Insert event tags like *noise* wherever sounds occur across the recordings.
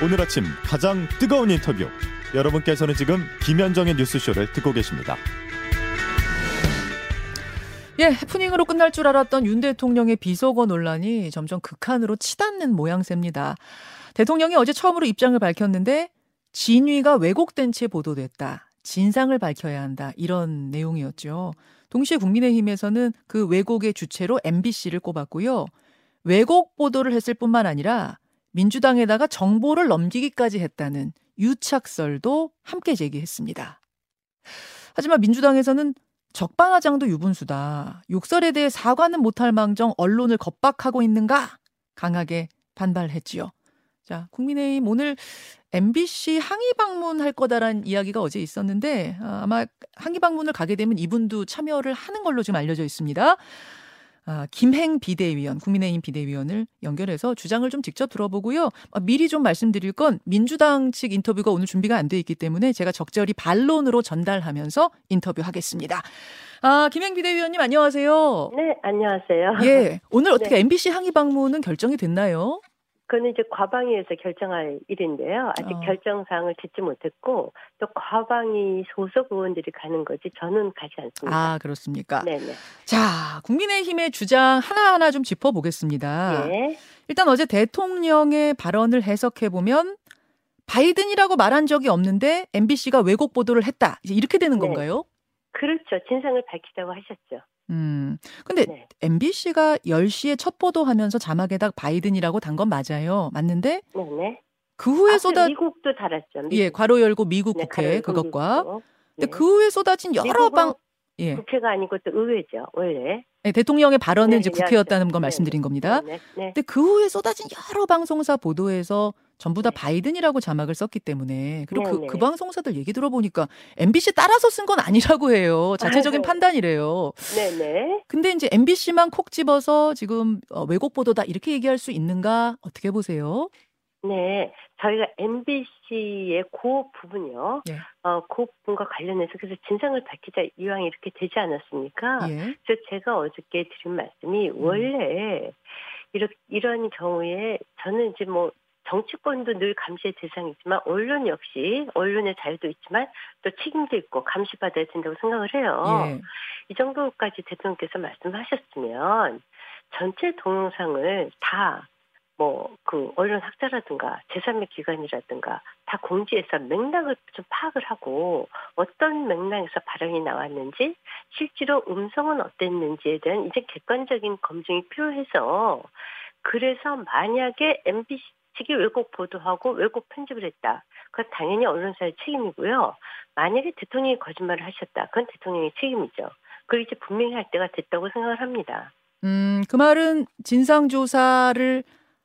오늘 아침 가장 뜨거운 인터뷰. 여러분께서는 지금 김현정의 뉴스쇼를 듣고 계십니다. 예, 해프닝으로 끝날 줄 알았던 윤 대통령의 비속어 논란이 점점 극한으로 치닫는 모양새입니다. 대통령이 어제 처음으로 입장을 밝혔는데 진위가 왜곡된 채 보도됐다. 진상을 밝혀야 한다. 이런 내용이었죠. 동시에 국민의힘에서는 그 왜곡의 주체로 MBC를 꼽았고요. 왜곡 보도를 했을 뿐만 아니라 민주당에다가 정보를 넘기기까지 했다는 유착설도 함께 제기했습니다. 하지만 민주당에서는 적방하장도 유분수다. 욕설에 대해 사과는 못할 망정 언론을 겁박하고 있는가? 강하게 반발했지요. 자, 국민의힘 오늘 MBC 항의 방문할 거다라는 이야기가 어제 있었는데 아, 아마 항의 방문을 가게 되면 이분도 참여를 하는 걸로 지금 알려져 있습니다. 아, 김행 비대위원, 국민의힘 비대위원을 연결해서 주장을 좀 직접 들어보고요. 아, 미리 좀 말씀드릴 건 민주당 측 인터뷰가 오늘 준비가 안 돼 있기 때문에 제가 적절히 반론으로 전달하면서 인터뷰하겠습니다. 아, 김행 비대위원님 안녕하세요. 네, 안녕하세요. 예, 오늘 *laughs* 어떻게 네. MBC 항의 방문은 결정이 됐나요? 그거는 이제 과방위에서 결정할 일인데요. 아직 어. 결정 사항을 듣지 못했고 또 과방위 소속 의원들이 가는 거지 저는 가지 않습니다. 아 그렇습니까? 네네. 자 국민의힘의 주장 하나 하나 좀 짚어보겠습니다. 예. 일단 어제 대통령의 발언을 해석해 보면 바이든이라고 말한 적이 없는데 MBC가 왜곡 보도를 했다. 이렇게 되는 네. 건가요? 그렇죠. 진상을 밝히자고 하셨죠. 음. 근데 네. MBC가 10시에 첫 보도하면서 자막에다 바이든이라고 단 건 맞아요. 맞는데 네네. 그 후에 아, 쏟아 미국도 달았죠. 미국. 예, 괄호 열고 미국 네, 국회 그것과 네. 근데 그 후에 쏟아진 여러 방 예. 국회가 아니고 또 의회죠. 원래. 네, 대통령의 발언은 네, 이제 국회였다는 걸 네, 말씀드린 겁니다. 네, 네, 근데 그 후에 쏟아진 여러 방송사 보도에서 전부 다 바이든이라고 자막을 썼기 때문에 그리고 그, 그 방송사들 얘기 들어보니까 MBC 따라서 쓴 건 아니라고 해요. *laughs* 자체적인 판단이래요. 네네. 근데 이제 MBC만 콕 집어서 지금 어, 왜곡 보도다 이렇게 얘기할 수 있는가 어떻게 보세요? 네, 저희가 MBC의 그 부분이요. 예. 어, 그 부분과 관련해서 그래서 진상을 밝히자 이왕 이렇게 되지 않았습니까? 예. 그래서 제가 어저께 드린 말씀이 음. 원래 이런 이런 경우에 저는 이제 뭐 정치권도 늘 감시의 대상이지만 언론 역시 언론의 자유도 있지만 또 책임도 있고 감시받아야 된다고 생각을 해요. 예. 이 정도까지 대통령께서 말씀하셨으면 전체 동영상을 다 뭐, 그, 언론 학자라든가, 제3의 기관이라든가, 다 공지해서 맥락을 좀 파악을 하고, 어떤 맥락에서 발언이 나왔는지, 실제로 음성은 어땠는지에 대한 이제 객관적인 검증이 필요해서, 그래서 만약에 MBC 측이 왜곡 보도하고 왜곡 편집을 했다. 그건 당연히 언론사의 책임이고요. 만약에 대통령이 거짓말을 하셨다. 그건 대통령의 책임이죠. 그걸 이제 분명히 할 때가 됐다고 생각을 합니다. 음, 그 말은 진상조사를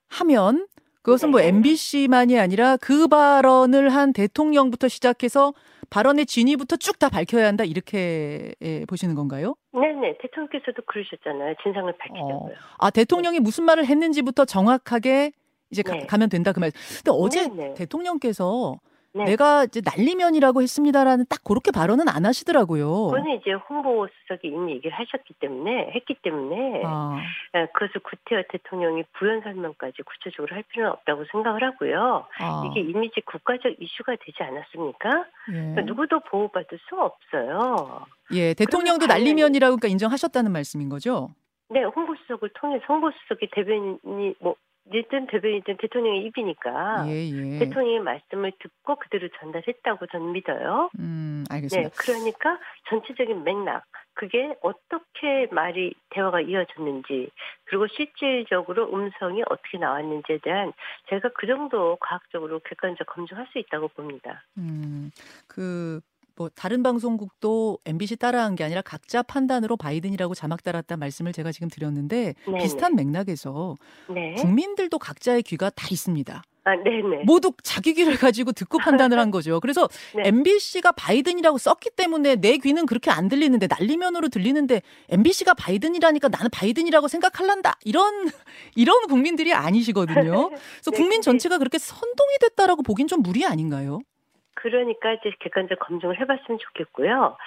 하면 그것은 뭐 네. 뭐 MBC만이 아니라 그 발언을 한 대통령부터 시작해서 발언의 진위부터 쭉 다 밝혀야 한다 이렇게 예, 보시는 건가요? 네네 대통령께서도 그러셨잖아요 진상을 밝히자고요. 어. 아 대통령이 무슨 말을 했는지부터 정확하게 이제 네. 가, 면 된다 그 말. 근데 어제 네네. 대통령께서 네. 내가 이제 난리면이라고 했습니다라는 딱 그렇게 발언은 안 하시더라고요. 그거는 이제 홍보 수석이 이미 얘기를 하셨기 때문에 했기 때문에 아. 예, 그것을 구태여 대통령이 부연 설명까지 구체적으로 할 필요는 없다고 생각을 하고요. 아. 이게 이미 지 국가적 이슈가 되지 않았습니까? 예. 그러니까 누구도 보호받을 수 없어요. 예, 대통령도 난리면이라고 그러니까 인정하셨다는 말씀인 거죠? 네, 홍보수석을 통해서 홍보수석이 대변인이 뭐 일든 대변이든 대통령의 입이니까 예, 예. 대통령의 말씀을 듣고 그대로 전달했다고 저는 믿어요. 음, 알겠습니다. 네, 그러니까 전체적인 맥락 그게 어떻게 말이 대화가 이어졌는지 그리고 실질적으로 음성이 어떻게 나왔는지에 대한 제가 그 정도 과학적으로 객관적 검증할 수 있다고 봅니다. 음, 그 뭐 다른 방송국도 MBC 따라한 게 아니라 각자 판단으로 바이든이라고 자막 달았다 말씀을 제가 지금 드렸는데 네네. 비슷한 맥락에서 네. 국민들도 각자의 귀가 다 있습니다. 아, 네네. 모두 자기 귀를 가지고 듣고 판단을 한 거죠. 그래서 *laughs* 네. MBC가 바이든이라고 썼기 때문에 내 귀는 그렇게 안 들리는데 난리면으로 들리는데 MBC가 바이든이라니까 나는 바이든이라고 생각할란다. 이런 *laughs* 이런 국민들이 아니시거든요. *laughs* 그래서 네, 국민 전체가 그렇게 선동이 됐다라고 보긴 좀 무리 아닌가요? 그러니까 이제 객관적 검증을 해봤으면 좋겠고요.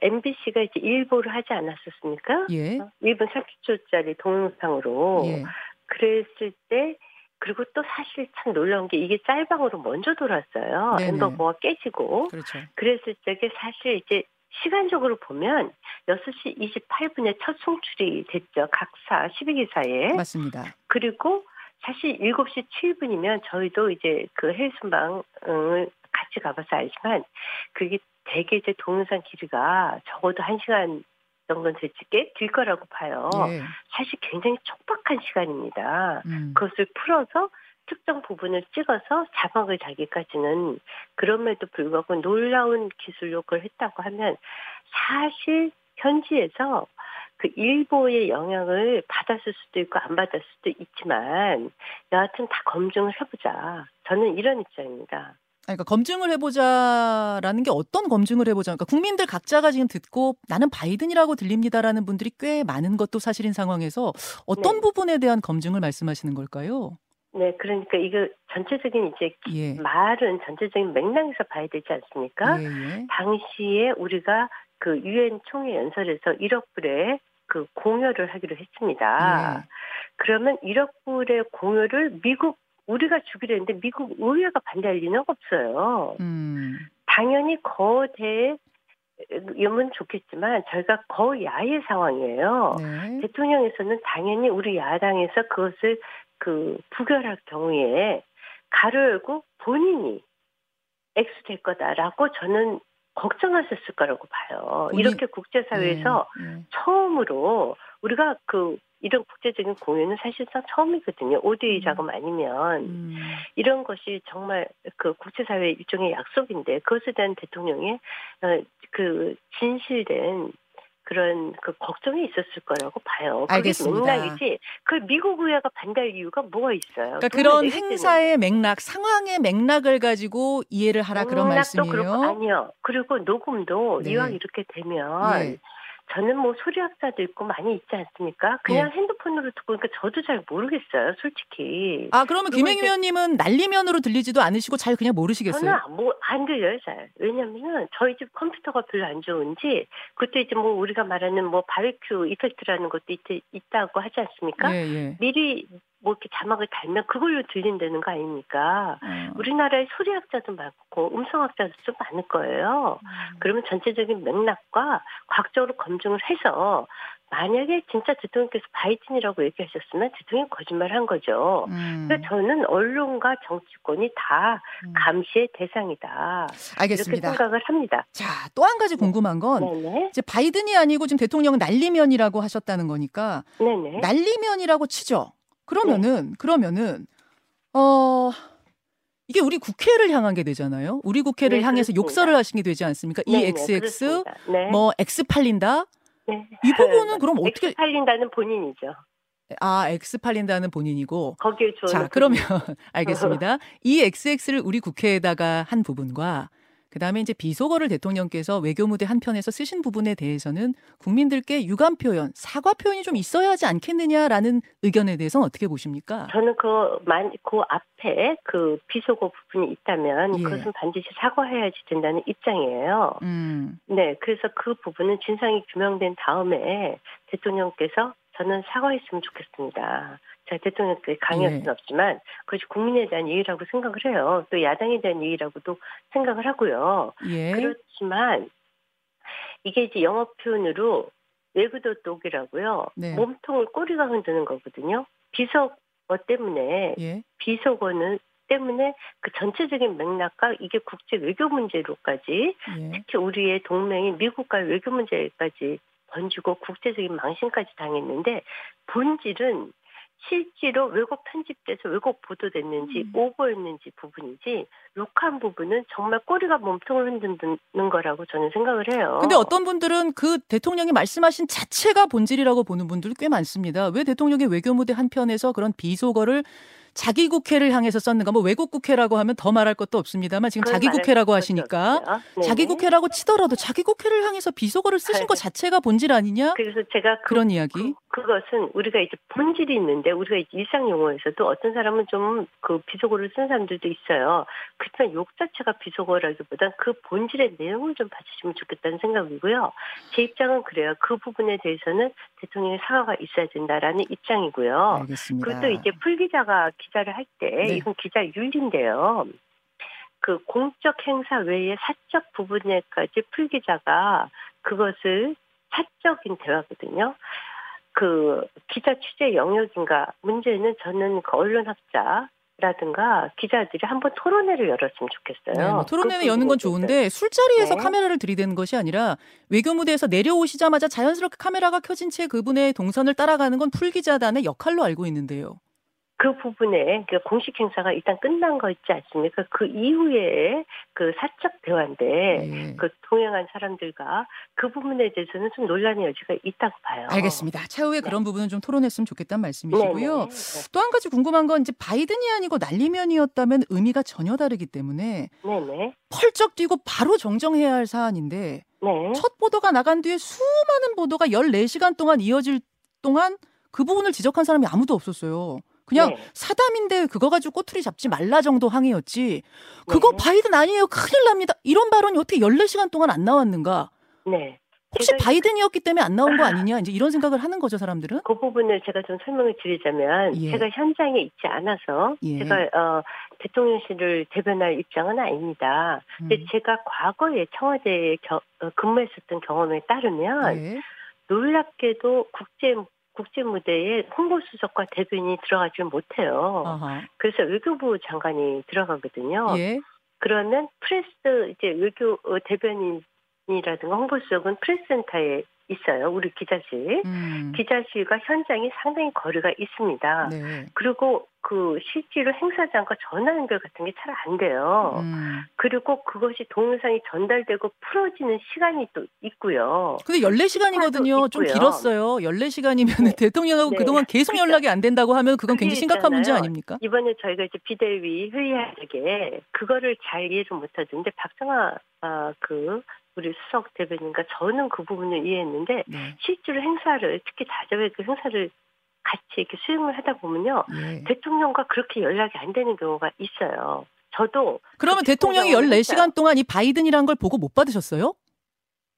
MBC가 이제 일보를 하지 않았었습니까? 예. 1분 어, 30초짜리 동영상으로. 예. 그랬을 때 그리고 또 사실 참 놀라운 게 이게 짤방으로 먼저 돌았어요. 네네. 햄버거가 깨지고. 그렇죠. 그랬을 적에 사실 이제 시간적으로 보면 6시 28분에 첫 송출이 됐죠. 각사 12기사에. 맞습니다. 그리고 사실 7시 7분이면 저희도 이제 그 해순방을 같이 가봐서 알지만 그게 대개 이제 동영상 길이가 적어도 1시간 정도는 되게 길 거라고 봐요. 예. 사실 굉장히 촉박한 시간입니다. 음. 그것을 풀어서 특정 부분을 찍어서 자막을 달기까지는 그럼에도 불구하고 놀라운 기술력을 했다고 하면 사실 현지에서 그 일보의 영향을 받았을 수도 있고 안 받았을 수도 있지만 여하튼 다 검증을 해보자. 저는 이런 입장입니다. 그러니까 검증을 해보자라는 게 어떤 검증을 해보자. 그러니까 국민들 각자가 지금 듣고 나는 바이든이라고 들립니다라는 분들이 꽤 많은 것도 사실인 상황에서 어떤 네. 부분에 대한 검증을 말씀하시는 걸까요? 네, 그러니까 이거 전체적인 이제 예. 말은 전체적인 맥락에서 봐야 되지 않습니까? 예, 예. 당시에 우리가 그 유엔 총회 연설에서 1억 불의 그 공여를 하기로 했습니다. 예. 그러면 1억 불의 공여를 미국 우리가 주기로 했는데 미국 의회가 반대할 리는 없어요. 음. 당연히 거대 이면 좋겠지만 저희가 거야의 상황이에요. 네. 대통령에서는 당연히 우리 야당에서 그것을 그 부결할 경우에 가로 열고 본인이 액수될 거다라고 저는 걱정하셨을 거라고 봐요. 본인, 이렇게 국제사회에서 네, 네. 처음으로 우리가 그 이런 국제적인 공연은 사실상 처음이거든요. 오디오 음. 자금 아니면 음. 이런 것이 정말 그 국제사회의 일종의 약속인데 그것에 대한 대통령의 어, 그 진실된 그런 그 걱정이 있었을 거라고 봐요. 알겠습니다. 맥락이지. 그 미국 의회가 반대할 이유가 뭐가 있어요? 그러니까 그런 행사의 맥락, 상황의 맥락을 가지고 이해를 하라 그런 말씀이에요. 그렇고 아니요. 그리고 녹음도 네. 이왕 이렇게 되면 네. 저는 뭐 소리학자도 있고 많이 있지 않습니까? 그냥 네. 핸드폰으로 듣고 그러니까 저도 잘 모르겠어요, 솔직히. 아 그러면 김행 위원님은 날리면으로 들리지도 않으시고 잘 그냥 모르시겠어요? 저는 뭐안 들려요, 잘. 왜냐면은 저희 집 컴퓨터가 별로 안 좋은지 그때 이제 뭐 우리가 말하는 뭐 바베큐 이펙트라는 것도 있, 있다고 하지 않습니까? 예, 예. 미리 뭐 이렇게 자막을 달면 그걸로 들린다는 거 아닙니까? 음. 우리나라에 소리학자도 많고 음성학자도 좀 많을 거예요. 음. 그러면 전체적인 맥락과 과학적으로 검증을 해서 만약에 진짜 대통령께서 바이든이라고 얘기하셨으면 대통령이 거짓말한 거죠. 음. 그래서 저는 언론과 정치권이 다 음. 감시의 대상이다. 알겠습니다. 이렇게 생각을 합니다. 자, 또 한 가지 궁금한 건 네네. 이제 바이든이 아니고 지금 대통령은 날리면이라고 하셨다는 거니까 네네. 날리면이라고 치죠. 그러면은 네. 그러면은 어 이게 우리 국회를 향한 게 되잖아요. 우리 국회를 네, 향해서 그렇습니다. 욕설을 하신 게 되지 않습니까? 네, EXX 네, 뭐 X 팔린다. 네. 이 부분은 *laughs* 그럼 어떻게 X 팔린다는 본인이죠. 아, X 팔린다는 본인이고. 거기에 자, 그러면 *laughs* *laughs* 알겠습니다. 이 XX를 우리 국회에다가 한 부분과 그다음에 이제 비속어를 대통령께서 외교 무대 한편에서 쓰신 부분에 대해서는 국민들께 유감 표현, 사과 표현이 좀 있어야 하지 않겠느냐라는 의견에 대해서는 어떻게 보십니까? 저는 그, 만, 그 앞에 그 비속어 부분이 있다면 예. 그것은 반드시 사과해야지 된다는 입장이에요. 음. 네, 그래서 그 부분은 진상이 규명된 다음에 대통령께서 저는 사과했으면 좋겠습니다. 자, 대통령께 강요할 수는 네. 없지만 그것이 국민에 대한 예의라고 생각을 해요. 또 야당에 대한 예의라고도 생각을 하고요. 예. 그렇지만 이게 이제 영어 표현으로 외구도 독이라고요. 네. 몸통을 꼬리가 흔드는 거거든요. 비속어 때문에 예. 비속어는 때문에 그 전체적인 맥락과 이게 국제 외교 문제로까지 예. 특히 우리의 동맹인 미국과의 외교 문제까지 번지고 국제적인 망신까지 당했는데 본질은 실제로 왜곡 편집돼서 왜곡 보도됐는지 음. 오버였는지 부분이지 욕한 부분은 정말 꼬리가 몸통을 흔드는 거라고 저는 생각을 해요. 근데 어떤 분들은 그 대통령이 말씀하신 자체가 본질이라고 보는 분들 꽤 많습니다. 왜 대통령의 외교무대 한편에서 그런 비속어를 자기 국회를 향해서 썼는가? 뭐 외국 국회라고 하면 더 말할 것도 없습니다만 지금 자기 국회라고 하시니까 자기 국회라고 치더라도 자기 국회를 향해서 비속어를 쓰신 것 자체가 본질 아니냐? 그래서 제가 그, 런 이야기. 그, 그것은 우리가 이제 본질이 있는데 우리가 일상 용어에서도 어떤 사람은 좀 그 비속어를 쓴 사람들도 있어요. 그렇지만 욕 자체가 비속어라기보단 그 본질의 내용을 좀 봐주시면 좋겠다는 생각이고요. 제 입장은 그래요. 그 부분에 대해서는 대통령의 사과가 있어야 된다라는 입장이고요. 알겠습니다. 그리고 또 이제 풀 기자가 기자를 할때 네. 이건 기자 윤리인데요. 그 공적 행사 외에 사적 부분에까지 풀 기자가 그것을 사적인 대화거든요. 그 기자 취재 영역인가 문제는 저는 그 언론학자 라든가 기자들이 한번 토론회를 열었으면 좋겠어요. 네, 뭐 토론회를 여는 건 좋은데 술자리에서 네. 카메라를 들이대는 것이 아니라 외교 무대에서 내려오시자마자 자연스럽게 카메라가 켜진 채 그분의 동선을 따라가는 건 풀기자단의 역할로 알고 있는데요. 그 부분에 그 공식 행사가 일단 끝난 거 있지 않습니까? 그 이후에 그 사적 대화인데 네. 그 동행한 사람들과 그 부분에 대해서는 좀 논란의 여지가 있다고 봐요. 알겠습니다. 차후에 네. 그런 부분은 좀 토론했으면 좋겠다는 말씀이시고요. 네, 네, 네. 또한 가지 궁금한 건 이제 바이든이 아니고 난리면이었다면 의미가 전혀 다르기 때문에 네네. 펄쩍 뛰고 바로 정정해야 할 사안인데 네. 첫 보도가 나간 뒤에 수많은 보도가 14시간 동안 이어질 동안 그 부분을 지적한 사람이 아무도 없었어요. 그냥 네. 사담인데 그거 가지고 꼬투리 잡지 말라 정도 항의였지. 그거 네. 바이든 아니에요. 큰일 납니다. 이런 발언이 어떻게 14시간 동안 안 나왔는가? 네. 혹시 바이든이었기 때문에 안 나온 거 아니냐 이제 이런 생각을 하는 거죠 사람들은? 그 부분을 제가 좀 설명을 드리자면 예. 제가 현장에 있지 않아서 예. 제가 어, 대통령실을 대변할 입장은 아닙니다. 음. 근데 제가 과거에 청와대에 겨, 어, 근무했었던 경험에 따르면 예. 놀랍게도 국제 국제 무대에 홍보수석과 대변인이 들어가지 못해요. 어허. 그래서 외교부 장관이 들어가거든요. 예. 그러면 프레스 이제 외교 어, 대변인이라든가 홍보수석은 프레스센터에 있어요. 우리 기자실. 음. 기자실과 현장이 상당히 거리가 있습니다. 네. 그리고 그 실제로 행사장과 전화 연결 같은 게 잘 안 돼요. 음. 그리고 그것이 동영상이 전달되고 풀어지는 시간이 또 있고요. 근데 14시간이거든요. 좀 길었어요. 14시간이면 네. 대통령하고 네. 그동안 계속 연락이 안 된다고 하면 그건 굉장히 심각한 있잖아요. 문제 아닙니까? 이번에 저희가 이제 비대위 회의하게 그거를 잘 이해를 못 하던데 박정아 아, 그 우리 수석 대변인과 저는 그 부분을 이해했는데 네. 실제로 행사를 특히 다자외 그 행사를 같이 이렇게 수행을 하다 보면요 네. 대통령과 그렇게 연락이 안 되는 경우가 있어요. 저도 그러면 그 대통령이 14시간 동안 이 바이든이란 걸 보고 못 받으셨어요?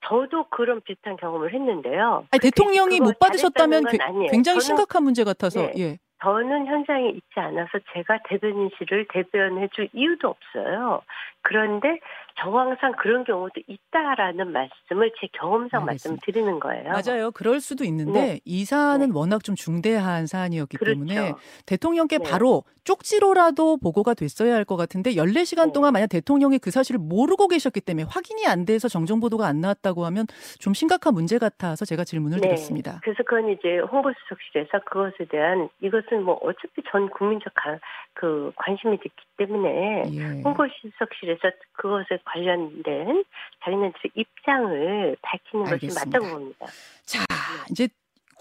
저도 그런 비슷한 경험을 했는데요. 아니, 대통령이 못 받으셨다면 굉장히 심각한 문제 같아서 네. 예. 저는 현장에 있지 않아서 제가 대변인실을 대변해 줄 이유도 없어요. 그런데 정황상 그런 경우도 있다라는 말씀을 제 경험상 말씀 드리는 거예요. 맞아요. 그럴 수도 있는데 네. 이 사안은 네. 워낙 좀 중대한 사안이었기 그렇죠. 때문에 대통령께 네. 바로 쪽지로라도 보고가 됐어야 할 것 같은데 14시간 동안 만약 대통령이 그 사실을 모르고 계셨기 때문에 확인이 안 돼서 정정 보도가 안 나왔다고 하면 좀 심각한 문제 같아서 제가 질문을 네. 드렸습니다. 그래서 그건 이제 홍보수석실에서 그것에 대한 이것은 뭐 어차피 전 국민적 그 관심이 됐기 때문에 예. 홍보수석실에 서 그것에 관련된 자기네들의 입장을 밝히는 알겠습니다. 것이 맞다고 봅니다. 자, 네. 이제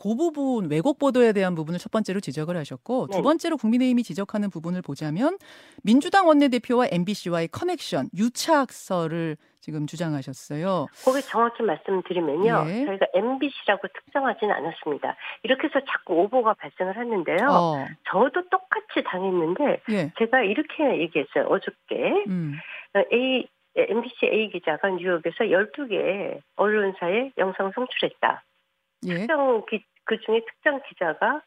그 부분 왜곡 보도에 대한 부분을 첫 번째로 지적을 하셨고 네. 두 번째로 국민의힘이 지적하는 부분을 보자면 민주당 원내대표와 MBC와의 커넥션 유착설을 지금 주장하셨어요. 거기 정확히 말씀드리면요. 예. 저희가 MBC라고 특정하지는 않았습니다. 이렇게 해서 자꾸 오보가 발생을 했는데요. 어. 저도 똑같이 당했는데 예. 제가 이렇게 얘기했어요. 어저께 음. A MBC A 기자가 뉴욕에서 12개 언론사에 영상 송출했다. 예. 특정 기, 그 중에 특정 기자가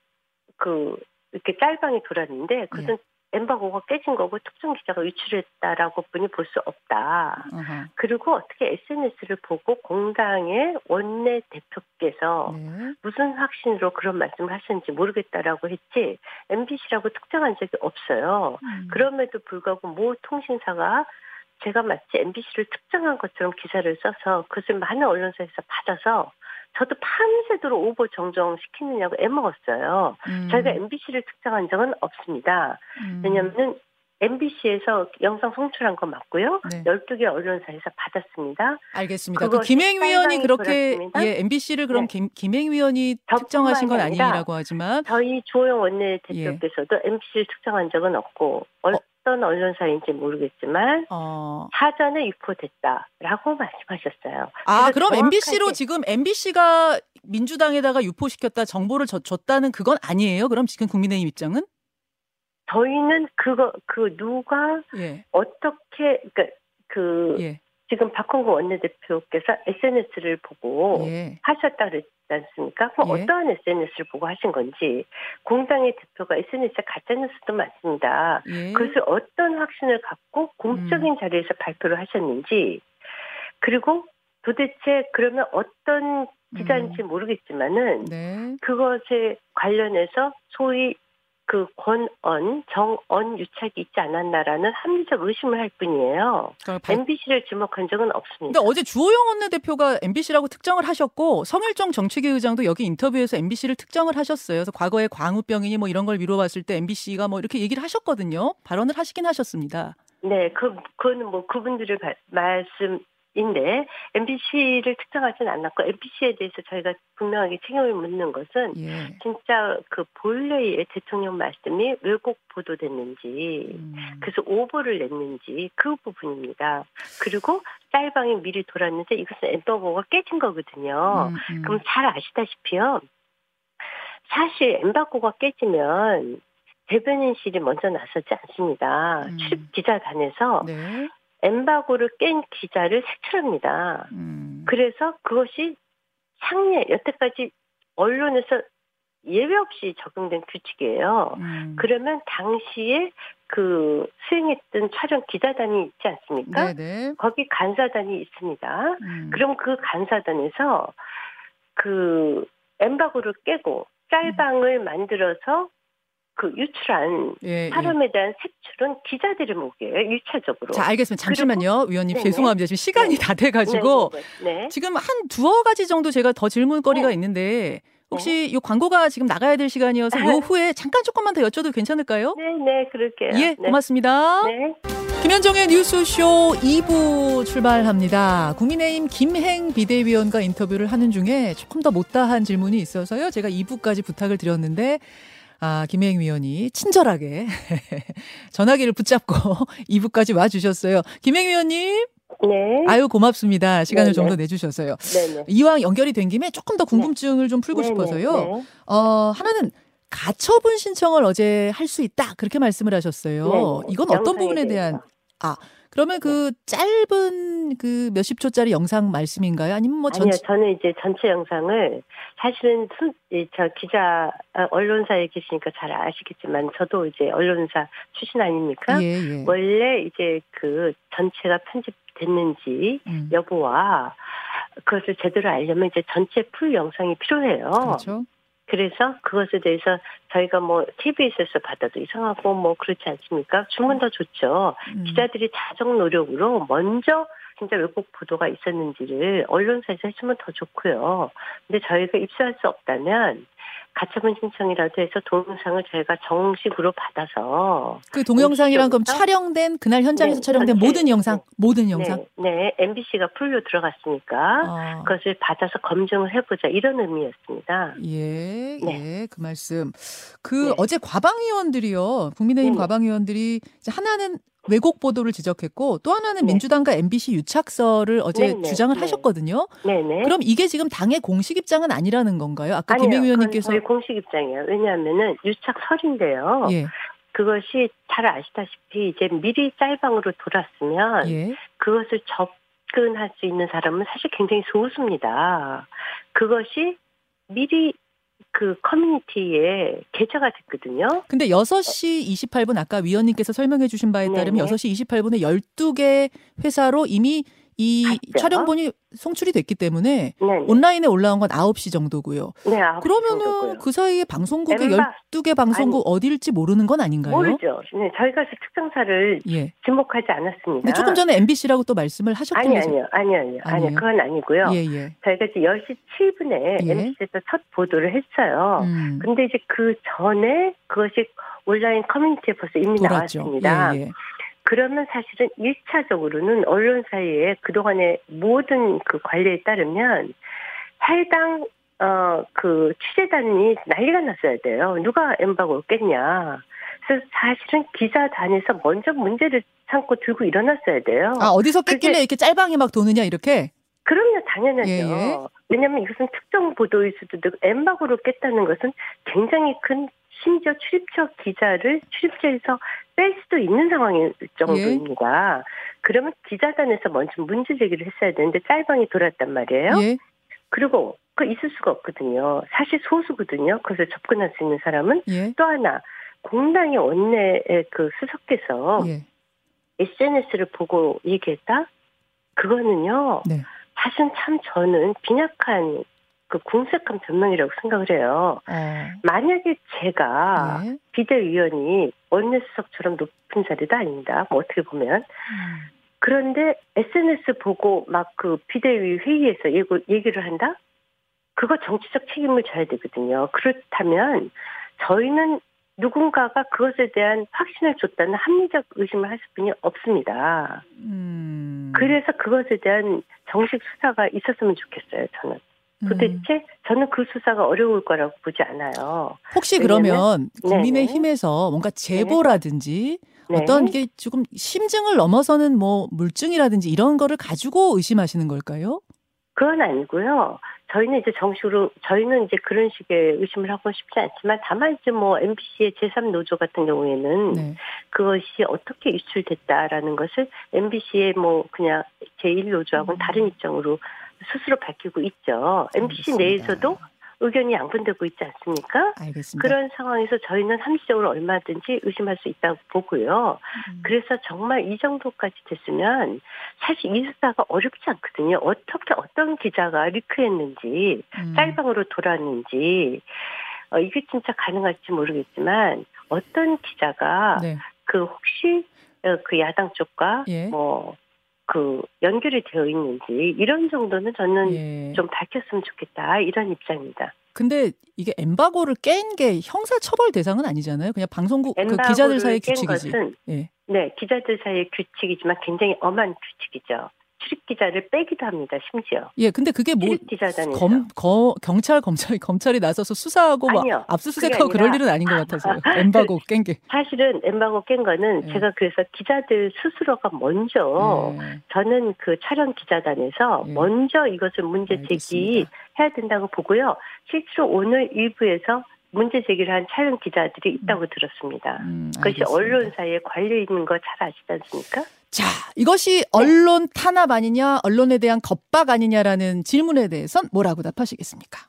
그 이렇게 짤방이 돌았는데 그것은 예. 엠바고가 깨진 거고 특정 기자가 유출했다라고 분이 볼 수 없다. uh-huh. 그리고 어떻게 SNS를 보고 공당의 원내 대표께서 네. 무슨 확신으로 그런 말씀을 하셨는지 모르겠다라고 했지 MBC라고 특정한 적이 없어요. 음. 그럼에도 불구하고 모 통신사가 제가 마치 MBC를 특정한 것처럼 기사를 써서 그것을 많은 언론사에서 받아서 저도 밤새도록 오버 정정시키느냐고 애먹었어요. 음. 저희가 MBC를 특정한 적은 없습니다. 음. 왜냐하면 MBC에서 영상 송출한 거 맞고요. 네. 12개 언론사에서 받았습니다. 알겠습니다. 그 김행위원이 그렇게 예, MBC를 그럼 네. 김, 행위원이 특정하신 건 아니라고 하지만 저희 조영 원내대표께서도 예. MBC를 특정한 적은 없고 어, 어떤 언론사인지 모르겠지만 어. 사전에 유포됐다라고 말씀하셨어요. 아 그럼 MBC로 지금 MBC가 민주당에다가 유포시켰다 정보를 줬다는 그건 아니에요? 그럼 지금 국민의힘 입장은? 저희는 그거 그 누가 예. 어떻게 그러니까 그 예. 지금 박홍구 원내대표께서 SNS를 보고 예. 하셨다 그랬지 않습니까? 그럼 예. 어떠한 SNS를 보고 하신 건지 공당의 대표가 SNS에 가짜뉴스도 많습니다. 예. 그것을 어떤 확신을 갖고 공적인 음. 자리에서 발표를 하셨는지 그리고 도대체 그러면 어떤 기자인지 음. 모르겠지만은 네. 그것에 관련해서 소위 그 권언, 정언 유착이 있지 않았나라는 합리적 의심을 할 뿐이에요. 그러니까 MBC를 지목한 적은 없습니다. 근데 어제 주호영 원내대표가 MBC라고 특정을 하셨고 성일정 정책위 의장도 여기 인터뷰에서 MBC를 특정을 하셨어요. 그래서 과거에 광우병이니 뭐 이런 걸 미뤄봤을 때 MBC가 뭐 이렇게 얘기를 하셨거든요. 발언을 하시긴 하셨습니다. 네, 그, 그거는 뭐 그분들을 말씀, 인데 MBC를 특정하지는 않았고 MBC에 대해서 저희가 분명하게 책임을 묻는 것은 예. 진짜 그 본래의 대통령 말씀이 왜곡 보도됐는지 음. 그래서 오보를 냈는지 그 부분입니다. 그리고 짤방이 미리 돌았는데 이것은 엠버거가 깨진 거거든요. 음, 음. 그럼 잘 아시다시피요. 사실 엠바고가 깨지면 대변인실이 먼저 나서지 않습니다. 음. 출입 기자단에서 네. 엠바고를 깬 기자를 색출합니다. 음. 그래서 그것이 상례 여태까지 언론에서 예외 없이 적용된 규칙이에요. 음. 그러면 당시에 그 수행했던 촬영 기자단이 있지 않습니까? 네네. 거기 간사단이 있습니다. 음. 그럼 그 간사단에서 그 엠바고를 깨고 짤방을 음. 만들어서 그 유출한 예, 예. 사람에 대한 색출은 기자들의 몫이에요. 일차적으로. 자, 알겠습니다. 잠시만요. 위원님 네네. 죄송합니다. 지금 시간이 네. 다 돼가지고 네. 지금 한 두어 가지 정도 제가 더 질문거리가 네. 있는데 혹시 네. 이 광고가 지금 나가야 될 시간이어서 요 *laughs* 후에 잠깐 조금만 더 여쭤도 괜찮을까요? 네, 네, 그럴게요. 예, 네. 고맙습니다. 네. 김현정의 뉴스쇼 2부 출발합니다. 국민의힘 김행 비대위원과 인터뷰를 하는 중에 조금 더 못다한 질문이 있어서요. 제가 2부까지 부탁을 드렸는데 아, 김혜영 위원이 친절하게 *laughs* 전화기를 붙잡고 *laughs* 2부까지 와주셨어요. 김혜영 위원님. 네. 아유 고맙습니다. 시간을 좀 더 내주셔서요. 네네. 이왕 연결이 된 김에 조금 더 궁금증을 네. 좀 풀고 네네. 싶어서요. 네. 어 하나는 가처분 신청을 어제 할 수 있다 그렇게 말씀을 하셨어요. 네. 이건 어떤 부분에 대한 아 그러면 그 짧은 그 몇십 초짜리 영상 말씀인가요? 아니면 뭐 전체? 아니요, 저는 이제 전체 영상을 사실은 저 기자 아, 언론사에 계시니까 잘 아시겠지만 저도 이제 언론사 출신 아닙니까? 예, 예. 원래 이제 그 전체가 편집됐는지 음. 여부와 그것을 제대로 알려면 이제 전체 풀 영상이 필요해요. 그렇죠. 그래서 그것에 대해서 저희가 뭐 TV에서 받아도 이상하고 뭐 그렇지 않습니까? 주문 더 좋죠. 음. 기자들이 자정 노력으로 먼저 진짜 외국 보도가 있었는지를 언론사에서 해주면 더 좋고요. 근데 저희가 입수할 수 없다면 가처분 신청이라도 해서 동영상을 저희가 정식으로 받아서 그 동영상이란 그럼 촬영된 그날 현장에서 네, 촬영된 모든 네, 영상 모든 네, 영상 네, 네 MBC가 풀로 들어갔으니까 아. 그것을 받아서 검증을 해보자 이런 의미였습니다. 예, 네. 예, 그 말씀. 그 네. 어제 과방위원들이요, 국민의힘 네. 과방위원들이 하나는 왜곡 보도를 지적했고 또 하나는 네. 민주당과 MBC 유착설을 어제 네네. 주장을 네. 하셨거든요. 네네. 그럼 이게 지금 당의 공식 입장은 아니라는 건가요? 아까 아니요, 김행 의원님께서 저희 공식 입장이에요. 왜냐하면은 유착설인데요. 예. 그것이 잘 아시다시피 이제 미리 짤방으로 돌았으면 예. 그것을 접근할 수 있는 사람은 사실 굉장히 소수입니다. 그것이 미리 그 커뮤니티에 개최가 됐거든요. 근데 6시 28분 아까 위원님께서 설명해 주신 바에 따르면 네네. 6시 28분에 12개 회사로 이미 이 갔죠? 촬영본이 송출이 됐기 때문에 네네. 온라인에 올라온 건 9시 정도고요. 네, 9시 그러면은 정도고요. 그 사이에 방송국의 엠바, 12개 방송국 아니, 어디일지 모르는 건 아닌가요? 모르죠. 네, 저희가 그 특정사를 예. 지목하지 않았습니다. 조금 전에 MBC라고 또 말씀을 하셨던 아니, 아니요. 아니요. 아니요. 아니요. 그건 아니고요. 예, 예. 저희가 이제 10시 7분에 예. MBC에서 첫 보도를 했어요. 음. 근데 이제 그 전에 그것이 온라인 커뮤니티에 벌써 이미 돌았죠. 나왔습니다. 예, 예. 그러면 사실은 1차적으로는 언론사의 그동안의 모든 그 관리에 따르면 해당 어, 그 취재단이 난리가 났어야 돼요. 누가 엠바고를 깼냐. 그래서 사실은 기자단에서 먼저 문제를 삼고 들고 일어났어야 돼요. 아 어디서 깼길래 이렇게 짤방이 막 도느냐 이렇게? 그럼요, 당연하죠. 예, 예. 왜냐하면 이것은 특정 보도일 수도 있고 엠바고로 깼다는 것은 굉장히 큰 심지어 출입처 기자를 출입처에서 뺄 수도 있는 상황일 정도입니다. 예. 그러면 기자단에서 먼저 문제 제기를 했어야 되는데 짤방이 돌았단 말이에요. 예. 그리고 그 있을 수가 없거든요. 사실 소수거든요. 그래서 접근할 수 있는 사람은 예. 또 하나 공당의 원내의 그 수석께서 예. SNS를 보고 얘기했다. 그거는요. 네. 사실 참 저는 빈약한 그 궁색한 변명이라고 생각을 해요. 어. 만약에 제가 네. 비대위원이 원내수석처럼 높은 자리도 아닙니다. 뭐 어떻게 보면. 음. 그런데 SNS 보고 막 그 비대위 회의에서 얘기를 한다? 그거 정치적 책임을 져야 되거든요. 그렇다면 저희는 누군가가 그것에 대한 확신을 줬다는 합리적 의심을 할 수뿐이 없습니다. 음. 그래서 그것에 대한 정식 수사가 있었으면 좋겠어요. 저는. 도대체 음. 저는 그 수사가 어려울 거라고 보지 않아요. 혹시 그러면 국민의힘에서 뭔가 제보라든지 네. 어떤 게 조금 심증을 넘어서는 뭐 물증이라든지 이런 거를 가지고 의심하시는 걸까요? 그건 아니고요. 저희는 이제 정식으로 저희는 이제 그런 식의 의심을 하고 싶지 않지만 다만 이제 뭐 MBC의 제3 노조 같은 경우에는 네. 그것이 어떻게 유출됐다라는 것을 MBC의 뭐 그냥 제1 노조하고는 음. 다른 입장으로 스스로 밝히고 있죠. MBC 알겠습니다. 내에서도 의견이 양분되고 있지 않습니까? 알겠습니다. 그런 상황에서 저희는 함시적으로 얼마든지 의심할 수 있다고 보고요. 음. 그래서 정말 이 정도까지 됐으면 사실 이 수사가 어렵지 않거든요. 어떻게 어떤 기자가 리크했는지, 음. 짤방으로 돌았는지, 어, 이게 진짜 가능할지 모르겠지만 어떤 기자가 네. 그 혹시 어, 그 야당 쪽과 예. 뭐 그 연결이 되어 있는지 이런 정도는 저는 예. 좀 밝혔으면 좋겠다 이런 입장입니다. 근데 이게 엠바고를 깬 게 형사 처벌 대상은 아니잖아요. 그냥 방송국 그 기자들 사이의 규칙이지. 것은, 예. 네, 기자들 사이의 규칙이지만 굉장히 엄한 규칙이죠. 출입 기자를 빼기도 합니다. 심지어. 예, 근데 그게 뭐 검, 거, 경찰 검찰 검찰이 나서서 수사하고 아니요, 막 압수수색하고 그럴 일은 아닌 것 같아서요. *laughs* 엠바고 깬 게. 사실은 엠바고 깬 거는 예. 제가 그래서 기자들 스스로가 먼저 예. 저는 그 촬영 기자단에서 예. 먼저 이것을 문제 제기해야 된다고 보고요. 실제로 오늘 일부에서 문제 제기를 한 촬영 기자들이 있다고 음. 들었습니다. 음, 그것이 언론사에 관련 있는 거 잘 아시지 않습니까? 자, 이것이 언론 탄압 아니냐, 언론에 대한 겁박 아니냐라는 질문에 대해선 뭐라고 답하시겠습니까?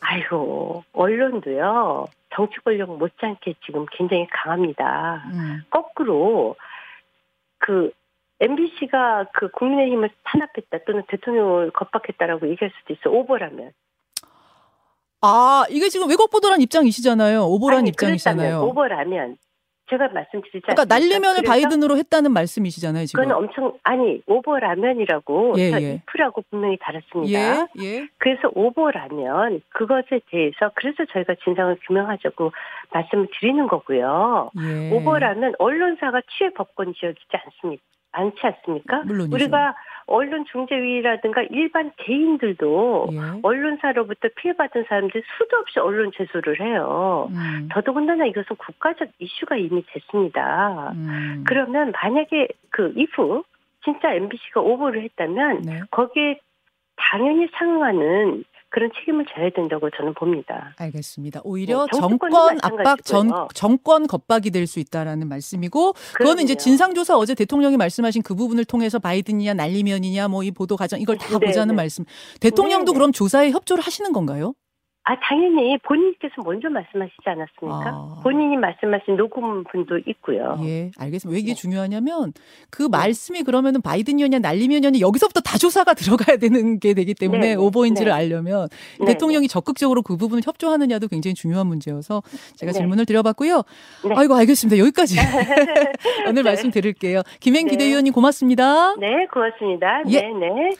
아이고, 언론도요, 정치 권력 못지않게 지금 굉장히 강합니다. 음. 거꾸로, 그, MBC가 그 국민의힘을 탄압했다 또는 대통령을 겁박했다라고 얘기할 수도 있어, 오버라면. 아, 이게 지금 왜곡 보도란 입장이시잖아요. 오버란 아니, 입장이시잖아요. 오버라면 제가 말씀드리지 그러니까 날리면을 바이든으로 했다는 말씀이시잖아요, 지금. 그건 엄청 아니 오버라면이라고 예, 예. 이프라고 분명히 달았습니다. 예, 예. 그래서 오버라면 그것에 대해서 그래서 저희가 진상을 규명하자고 말씀을 드리는 거고요. 예. 오버라면 언론사가 취해 법권 지역이지 않습니까? 않지 않습니까? 물론이죠. 우리가 언론 중재위라든가 일반 개인들도 예. 언론사로부터 피해받은 사람들 수도 없이 언론 제소를 해요. 음. 더더군다나 이것은 국가적 이슈가 이미 됐습니다. 음. 그러면 만약에 그 이후 진짜 MBC가 오보를 했다면 네. 거기에 당연히 상응하는 그런 책임을 져야 된다고 저는 봅니다. 알겠습니다. 오히려 네, 정권 압박, 전, 정권 겁박이 될 수 있다라는 말씀이고 그거는 이제 진상조사 어제 대통령이 말씀하신 그 부분을 통해서 바이든이냐 날리면이냐 뭐 이 보도 과정 이걸 다 네, 보자는 네. 말씀. 대통령도 네. 그럼 조사에 협조를 하시는 건가요? 아, 당연히 본인께서 먼저 말씀하시지 않았습니까? 아. 본인이 말씀하신 녹음분도 있고요. 예, 알겠습니다. 왜 이게 네. 중요하냐면 그 네. 말씀이 그러면은 바이든이냐 날리면이냐 여기서부터 다 조사가 *laughs* 들어가야 되는 게 되기 때문에 네. 오버인지를 네. 알려면 네. 대통령이 적극적으로 그 부분을 협조하느냐도 굉장히 중요한 문제여서 제가 네. 질문을 드려봤고요. 아이고, 알겠습니다. 여기까지 *laughs* *laughs* 오늘 말씀 드릴게요. 김행 기대위원님 고맙습니다. 네, 고맙습니다. 예. 네, 네.